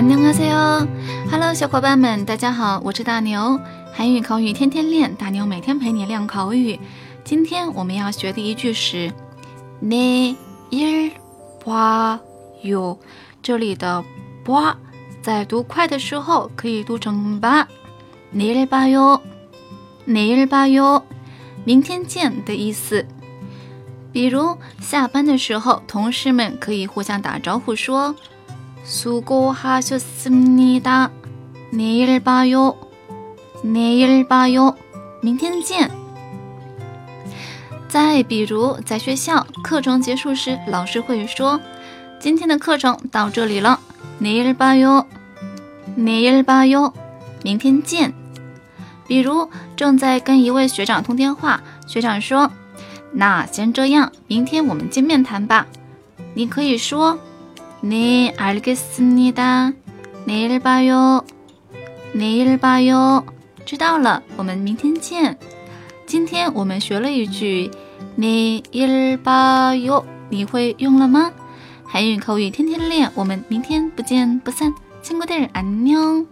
안녕하세요，Hello，小伙伴们，大家好，我是大牛，韩语口语天天练，大牛每天陪你练口语。今天我们要学的一句是내일봐 요， 这里的봐在读快的时候可以读成봐 내일봐 요， 내일봐 요， 明天见的意思。比如下班的时候，同事们可以互相打招呼说。 수고하셨습니 다。 내일봐 요， 내일봐 요， 明天见。再比如，在学校课程结束时，老师会说：“今天的课程到这里了。”내일봐 요， 내일봐 요， 明天见。比如正在跟一位学长通电话，学长说：“那先这样，明天我们见面谈吧。”你可以说。 네알겠습니다 내일봐 요， 내일봐 요， 知道了，我们明天见。今天我们学了一句내일봐 요， 你会用了吗？韩语口语天天练，我们明天不见不散。친구들안녕